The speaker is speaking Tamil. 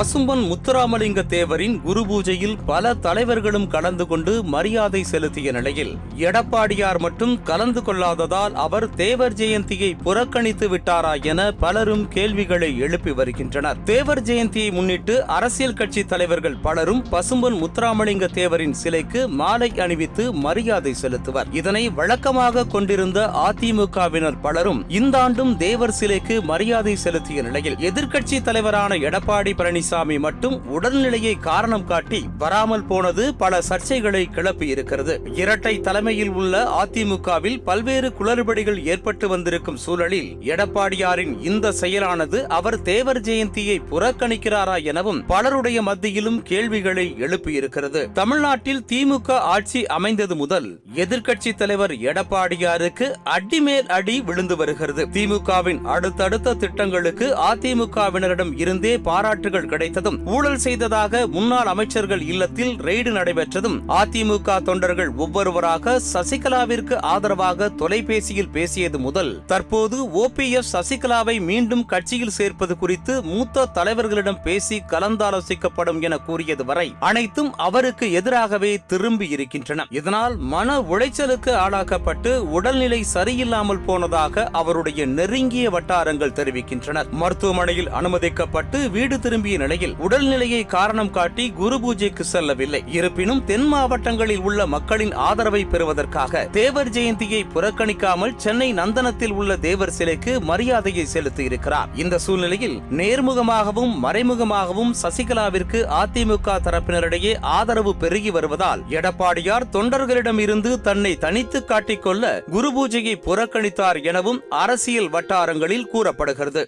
பசும்பன் முத்துராமலிங்க தேவரின் குரு பூஜையில் பல தலைவர்களும் கலந்து கொண்டு மரியாதை செலுத்திய நிலையில் எடப்பாடியார் மட்டும் கலந்து கொள்ளாததால் அவர் தேவர் ஜெயந்தியை புறக்கணித்து விட்டாரா என பலரும் கேள்விகளை எழுப்பி வருகின்றனர். தேவர் ஜெயந்தியை முன்னிட்டு அரசியல் கட்சி தலைவர்கள் பலரும் பசும்பன் முத்துராமலிங்க தேவரின் சிலைக்கு மாலை அணிவித்து மரியாதை செலுத்துவர். இதனை வழக்கமாக கொண்டிருந்த அதிமுகவினர் பலரும் இந்த ஆண்டும் தேவர் சிலைக்கு மரியாதை செலுத்திய நிலையில் எதிர்க்கட்சி தலைவரான எடப்பாடி பழனிசாமி மட்டும் உடல்நிலையை காரணம் காட்டி வராமல் போனது பல சர்ச்சைகளை கிளப்பியிருக்கிறது இரட்டை தலைமையில் உள்ள அதிமுகவில் பல்வேறு குளறுபடிகள் ஏற்பட்டு வந்திருக்கும் சூழலில் எடப்பாடியாரின் இந்த செயலானது அவர் தேவர் ஜெயந்தியை புறக்கணிக்கிறாரா எனவும் பலருடைய மத்தியிலும் கேள்விகளை எழுப்பியிருக்கிறது. தமிழ்நாட்டில் திமுக ஆட்சி அமைந்தது முதல் எதிர்க்கட்சி தலைவர் எடப்பாடியாருக்கு அடிமேல் அடி விழுந்து வருகிறது. திமுகவின் அடுத்தடுத்த திட்டங்களுக்கு அதிமுகவினரிடம் இருந்தே பாராட்டுகள் கிடைத்ததும் ஊழல் செய்ததாக முன்னாள் அமைச்சர்கள் இல்லத்தில் ரெய்டு நடைபெற்றதும் அதிமுக தொண்டர்கள் ஒவ்வொருவராக சசிகலாவிற்கு ஆதரவாக தொலைபேசியில் பேசியது முதல். தற்போது ஓபிஎஸ் சசிகலாவை மீண்டும் கட்சியில் சேர்ப்பது குறித்து மூத்த தலைவர்களிடம் பேசி கலந்தாலோசிக்கப்படும் என கூறியது வரை அனைத்தும் அவருக்கு எதிராகவே திரும்பி இருக்கின்றன. இதனால் மன உளைச்சலுக்கு ஆளாக்கப்பட்டு உடல்நிலை சரியில்லாமல் போனதாக அவருடைய நெருங்கிய வட்டாரங்கள் தெரிவிக்கின்றனர் மருத்துவமனையில் அனுமதிக்கப்பட்டு வீடு திரும்பிய நிலையில் உடல்நிலையை காரணம் காட்டி குரு பூஜைக்கு செல்லவில்லை. இருப்பினும் தென் மாவட்டங்களில் உள்ள மக்களின் ஆதரவை பெறுவதற்காக தேவர் ஜெயந்தியை புறக்கணிக்காமல் சென்னை நந்தனத்தில் உள்ள தேவர் சிலைக்கு மரியாதையை செலுத்தி இருக்கிறார் இந்த சூழ்நிலையில் நேர்முகமாகவும் மறைமுகமாகவும் சசிகலாவிற்கு அதிமுக தரப்பினரிடையே ஆதரவு பெருகி வருவதால் எடப்பாடியார் தொண்டர்களிடம் இருந்து தன்னை தனித்து காட்டிக்கொள்ள குரு பூஜையை புறக்கணித்தார் எனவும் அரசியல் வட்டாரங்களில் கூறப்படுகிறது.